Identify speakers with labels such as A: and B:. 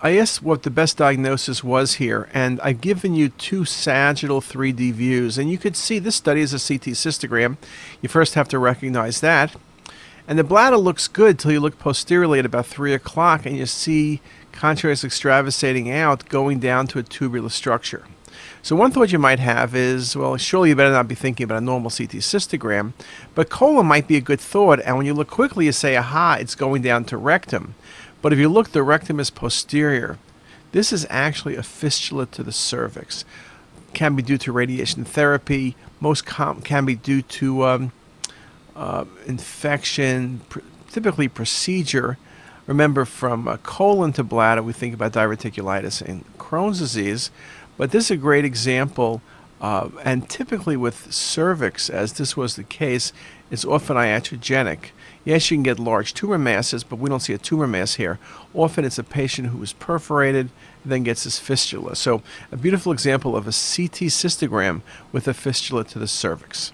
A: I asked what the best diagnosis was here, and I've given you two sagittal 3D views, and you could see this study is a CT cystogram. You first have to recognize that. And the bladder looks good till you look posteriorly at about 3 o'clock and you see contrast extravasating out going down to a tubular structure. So one thought you might have is, well, surely you better not be thinking about a normal CT cystogram, but colon might be a good thought, and when you look quickly, you say, aha, it's going down to rectum. But if you look, the rectum is posterior. This is actually a fistula to the cervix. Can be due to radiation therapy. Most com- can be due to um, uh, infection, pr- typically procedure. Remember, from uh, colon to bladder, we think about diverticulitis and Crohn's disease, but this is a great example. Uh, and typically with cervix, as this was the case, it's often iatrogenic. Yes, you can get large tumor masses, but we don't see a tumor mass here. Often it's a patient who is perforated then gets this fistula. So, a beautiful example of a CT cystogram with a fistula to the cervix.